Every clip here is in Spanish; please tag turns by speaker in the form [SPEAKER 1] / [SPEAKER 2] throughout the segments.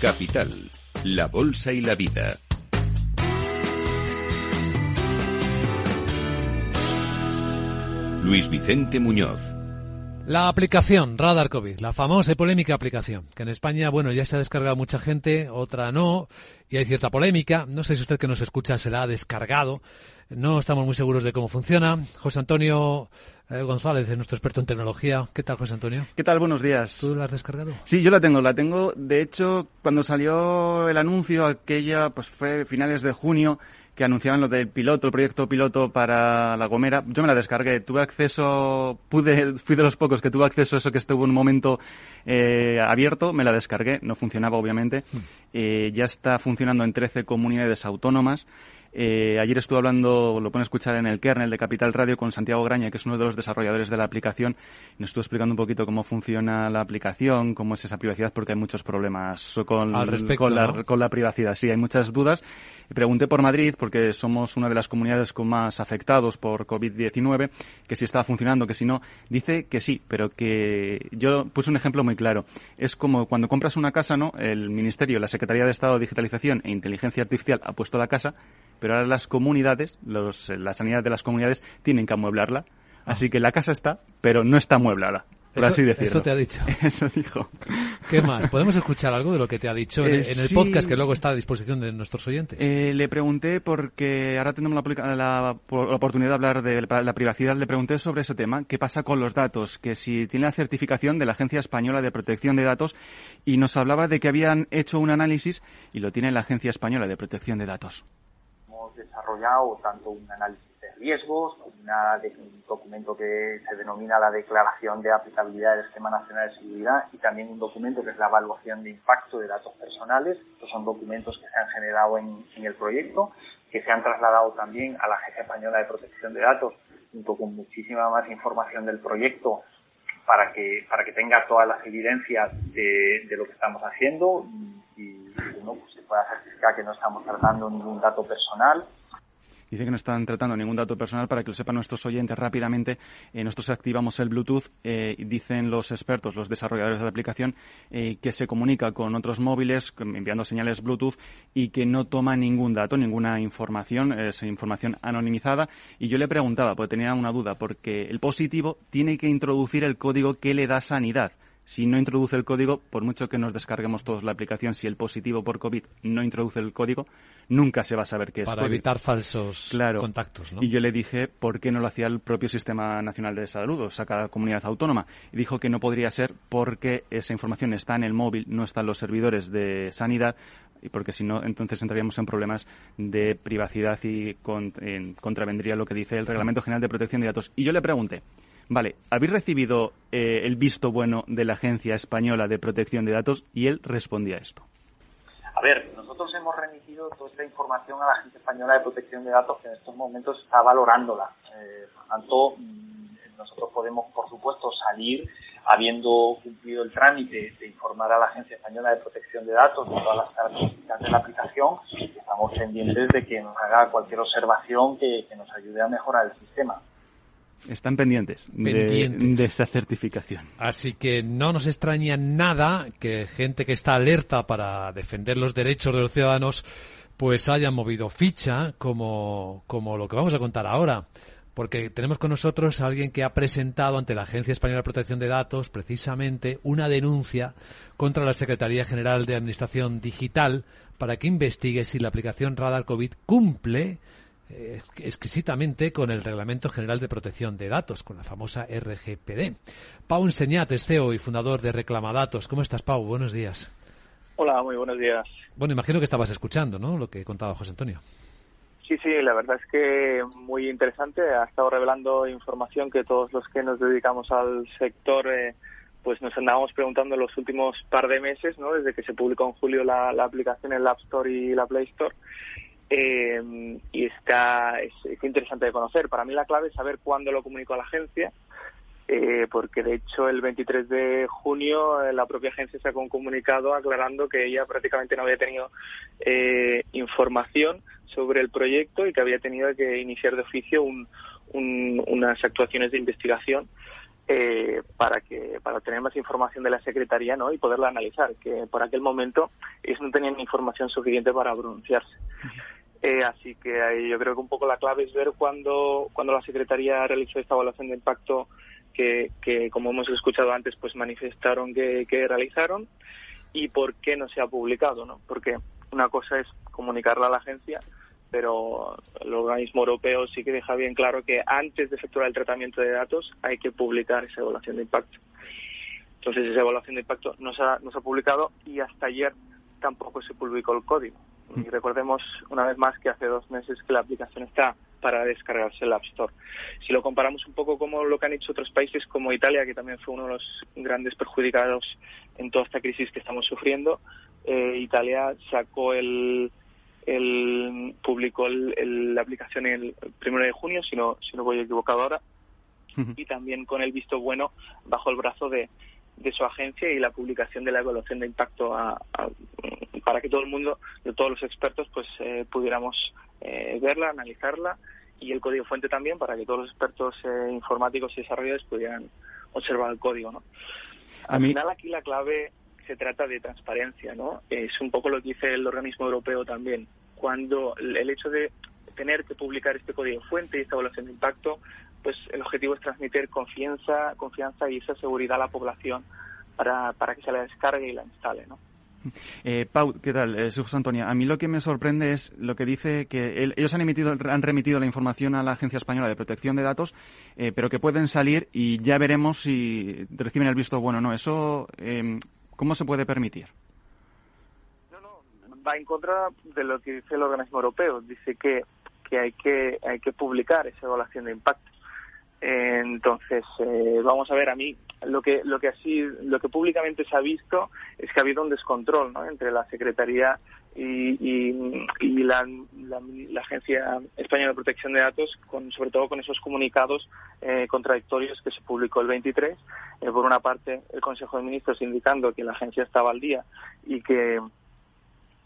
[SPEAKER 1] Capital, la Bolsa y la Vida. Luis Vicente Muñoz.
[SPEAKER 2] La aplicación Radar COVID, la famosa y polémica aplicación, que en España, bueno, ya se ha descargado mucha gente, otra no, y hay cierta polémica. No sé si usted que nos escucha se la ha descargado. No estamos muy seguros de cómo funciona. José Antonio eh, González es nuestro experto en tecnología. ¿Qué tal, José Antonio?
[SPEAKER 3] ¿Qué tal? Buenos días.
[SPEAKER 2] ¿Tú la has descargado?
[SPEAKER 3] Sí, yo la tengo, la tengo. De hecho, cuando salió el anuncio, aquella, pues fue finales de junio, que anunciaban lo del piloto, el proyecto piloto para La Gomera. Yo me la descargué, tuve acceso, pude, fui de los pocos que tuve acceso a eso que estuvo un momento eh, abierto, me la descargué, no funcionaba obviamente. Hmm. Eh, ya está funcionando en 13 comunidades autónomas. Eh, ayer estuve hablando, lo pueden escuchar en el kernel de Capital Radio con Santiago Graña, que es uno de los desarrolladores de la aplicación. Y nos estuvo explicando un poquito cómo funciona la aplicación, cómo es esa privacidad, porque hay muchos problemas con, con, la, con la privacidad. Sí, hay muchas dudas. Pregunté por Madrid, porque somos una de las comunidades con más afectados por COVID-19, que si estaba funcionando, que si no. Dice que sí, pero que yo puse un ejemplo muy claro. Es como cuando compras una casa, ¿no? El Ministerio, la Secretaría de Estado de Digitalización e Inteligencia Artificial ha puesto la casa, pero ahora las comunidades, los, la sanidad de las comunidades, tienen que amueblarla. Así que la casa está, pero no está amueblada
[SPEAKER 2] eso, te ha dicho.
[SPEAKER 3] Eso dijo.
[SPEAKER 2] ¿Qué más? ¿Podemos escuchar algo de lo que te ha dicho en, eh, el podcast que luego está a disposición de nuestros oyentes?
[SPEAKER 3] Eh, le pregunté, porque ahora tenemos la, oportunidad de hablar de la privacidad, le pregunté sobre ese tema, qué pasa con los datos, que si tiene la certificación de la Agencia Española de Protección de Datos y nos hablaba de que habían hecho un análisis y lo tiene la Agencia Española de Protección de Datos.
[SPEAKER 4] Desarrollado tanto un análisis riesgos, un documento que se denomina la Declaración de Aplicabilidad del Esquema Nacional de Seguridad y también un documento que es la Evaluación de Impacto de Datos Personales. Estos son documentos que se han generado en, el proyecto, que se han trasladado también a la Agencia Española de Protección de Datos, junto con muchísima más información del proyecto para que, para que tenga todas las evidencias de, lo que estamos haciendo y, pues se pueda certificar que no estamos tratando ningún dato personal
[SPEAKER 3] Dice que no están tratando ningún dato personal para que lo sepan nuestros oyentes rápidamente. Eh, nosotros activamos el Bluetooth, eh, dicen los expertos, los desarrolladores de la aplicación, eh, que se comunica con otros móviles enviando señales Bluetooth y que no toma ningún dato, ninguna información, es información anonimizada. Y yo le preguntaba, porque tenía una duda, porque el positivo tiene que introducir el código que le da sanidad si no introduce el código, por mucho que nos descarguemos todos la aplicación, si el positivo por COVID no introduce el código, nunca se va a saber qué es
[SPEAKER 2] Para evitar falsos contactos, ¿no?
[SPEAKER 3] Y yo le dije por qué no lo hacía el propio Sistema Nacional de Salud, o sea, cada comunidad autónoma. Y dijo que no podría ser porque esa información está en el móvil, no está en los servidores de sanidad, y porque si no, entonces entraríamos en problemas de privacidad y contravendría lo que dice el Reglamento General de Protección de Datos. Y yo le pregunté, Vale, ¿habéis recibido eh, el visto bueno de la Agencia Española de Protección de Datos? Y él respondía esto.
[SPEAKER 4] A ver, nosotros hemos remitido toda esta información a la Agencia Española de Protección de Datos que en estos momentos está valorándola. Eh, por tanto, mm, nosotros podemos, por supuesto, salir habiendo cumplido el trámite de informar a la Agencia Española de Protección de Datos de todas las características de la aplicación estamos pendientes de que nos haga cualquier observación que nos ayude a mejorar el sistema.
[SPEAKER 3] Están pendientes, De, esa certificación.
[SPEAKER 2] Así que no nos extraña nada que gente que está alerta para defender los derechos de los ciudadanos pues hayan movido ficha como, como lo que vamos a contar ahora. Porque tenemos con nosotros a alguien que ha presentado ante la Agencia Española de Protección de Datos precisamente una denuncia contra la Secretaría General de Administración Digital para que investigue si la aplicación Radar COVID cumple exquisitamente con el Reglamento General de Protección de Datos, con la famosa RGPD. Pau Enseñat es CEO y fundador de Reclamadatos. ¿Cómo estás, Pau? Buenos días.
[SPEAKER 5] Hola, muy buenos días.
[SPEAKER 2] Bueno, imagino que estabas escuchando, ¿no? Lo que contaba José Antonio.
[SPEAKER 5] Sí, sí, la verdad es que muy interesante. Ha estado revelando información que todos los que nos dedicamos al sector eh, pues nos andábamos preguntando los últimos par de meses, ¿no? Desde que se publicó en julio la, aplicación en la App Store y la Play Store. Eh, y está es, interesante de conocer. Para mí la clave es saber cuándo lo comunicó a la agencia, eh, porque de hecho el 23 de junio eh, la propia agencia sacó un comunicado aclarando que ella prácticamente no había tenido información sobre el proyecto y que había tenido que iniciar de oficio unas actuaciones de investigación eh, para que para tener más información de la secretaría ¿no? y poderla analizar que por aquel momento ellos no tenían información suficiente para pronunciarse eh, así que yo creo que un poco la clave es ver cuando cuando la secretaría realizó esta evaluación de impacto que, que como hemos escuchado antes pues manifestaron que, que realizaron y por qué no se ha publicado no porque una cosa es comunicarla a la agencia pero el organismo europeo sí que deja bien claro que antes de efectuar el tratamiento de datos hay que publicar esa evaluación de impacto. Entonces esa evaluación de impacto no se ha, no se ha publicado y hasta ayer tampoco se publicó el código. Y recordemos una vez más que hace dos meses que la aplicación está para descargarse el App Store. Si lo comparamos un poco con lo que han hecho otros países como Italia, que también fue uno de los grandes perjudicados en toda esta crisis que estamos sufriendo, eh, Italia sacó el, él publicó la aplicación el primero de junio, si no, si no voy equivocado ahora, y también con el visto bueno bajo el brazo de, su agencia y la publicación de la evaluación de impacto para que todo el mundo, todos los expertos, pues eh, pudiéramos eh, verla, analizarla y el código fuente también para que todos los expertos eh, informáticos y desarrolladores pudieran observar el código, ¿no? Al final aquí la clave se trata de transparencia, ¿no? Es un poco lo que dice el organismo europeo también. Cuando el hecho de tener que publicar este código fuente y esta evaluación de impacto, pues el objetivo es transmitir confianza, confianza y esa seguridad a la población para, para que se la descargue y la instale, ¿no?
[SPEAKER 3] Eh, Pau, ¿qué tal? Eh, soy José Antonio. A mí lo que me sorprende es lo que dice que ellos han emitido, han remitido la información a la Agencia Española de Protección de Datos, eh, pero que pueden salir y ya veremos si reciben el visto bueno o no. Eso, eh, ¿Cómo se puede permitir?
[SPEAKER 5] No, no, va en contra de lo que dice el organismo europeo. Dice que, que hay que hay que publicar esa evaluación de impacto. Entonces, eh, vamos a ver, a mí lo que lo que así lo que públicamente se ha visto es que ha habido un descontrol ¿no? entre la Secretaría y, y, la, la, Agencia Española de Protección de Datos, con, sobre todo con esos comunicados eh, contradictorios que se publicó el 23. Eh, por una parte, el Consejo de Ministros indicando que la agencia estaba al día y que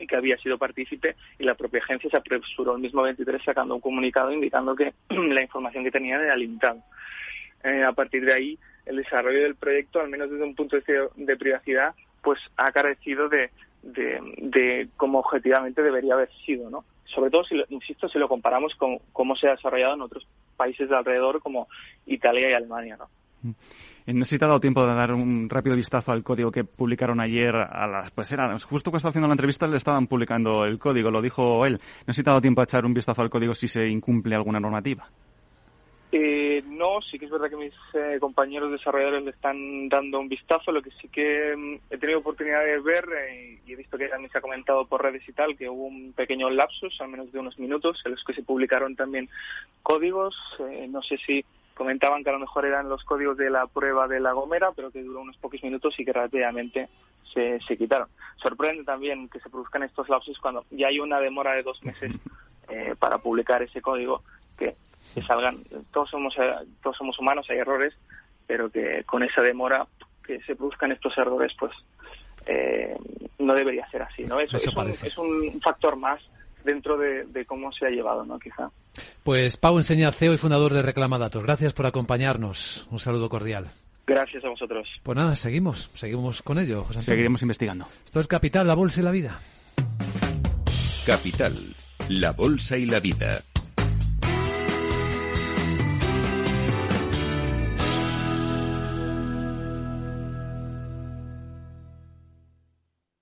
[SPEAKER 5] y que había sido partícipe y la propia agencia se apresuró el mismo 23 sacando un comunicado indicando que la información que tenían era limitada. Eh, a partir de ahí, el desarrollo del proyecto, al menos desde un punto de vista de privacidad, pues ha carecido de, de, cómo objetivamente debería haber sido, ¿no? Sobre todo, si insisto, si lo comparamos con cómo se ha desarrollado en otros países de alrededor como Italia y Alemania, ¿no?
[SPEAKER 3] Eh, no sé si te ha dado tiempo de dar un rápido vistazo al código que publicaron ayer a las... Pues era, justo que estaba haciendo la entrevista le estaban publicando el código, lo dijo él. No sé si te ha dado tiempo a echar un vistazo al código si se incumple alguna normativa.
[SPEAKER 5] Eh, no, sí que es verdad que mis eh, compañeros desarrolladores le están dando un vistazo. Lo que sí que mm, he tenido oportunidad de ver eh, y he visto que también se ha comentado por redes y tal que hubo un pequeño lapsus, al menos de unos minutos, en los que se publicaron también códigos. no sé si comentaban que a lo mejor eran los códigos de la prueba de la Gomera, pero que duró unos pocos minutos y que rápidamente se, se quitaron. Sorprende también que se produzcan estos lapsus cuando ya hay una demora de dos meses para publicar ese código que que salgan, todos somos, eh, todos somos humanos, hay errores, pero que con esa demora que se produzcan estos errores, pues eh, no debería ser así, ¿no? Eso, es, un, es, un, factor más dentro de, cómo se ha llevado, ¿no? Quizá.
[SPEAKER 2] Pues Pau Enseña, CEO y fundador de Reclama Datos. Gracias por acompañarnos. Un saludo cordial.
[SPEAKER 5] Gracias a vosotros.
[SPEAKER 2] Pues nada, seguimos, seguimos con ello, José
[SPEAKER 3] Seguiremos investigando.
[SPEAKER 2] Esto es Capital, la Bolsa y la Vida.
[SPEAKER 1] Capital, la Bolsa y la Vida.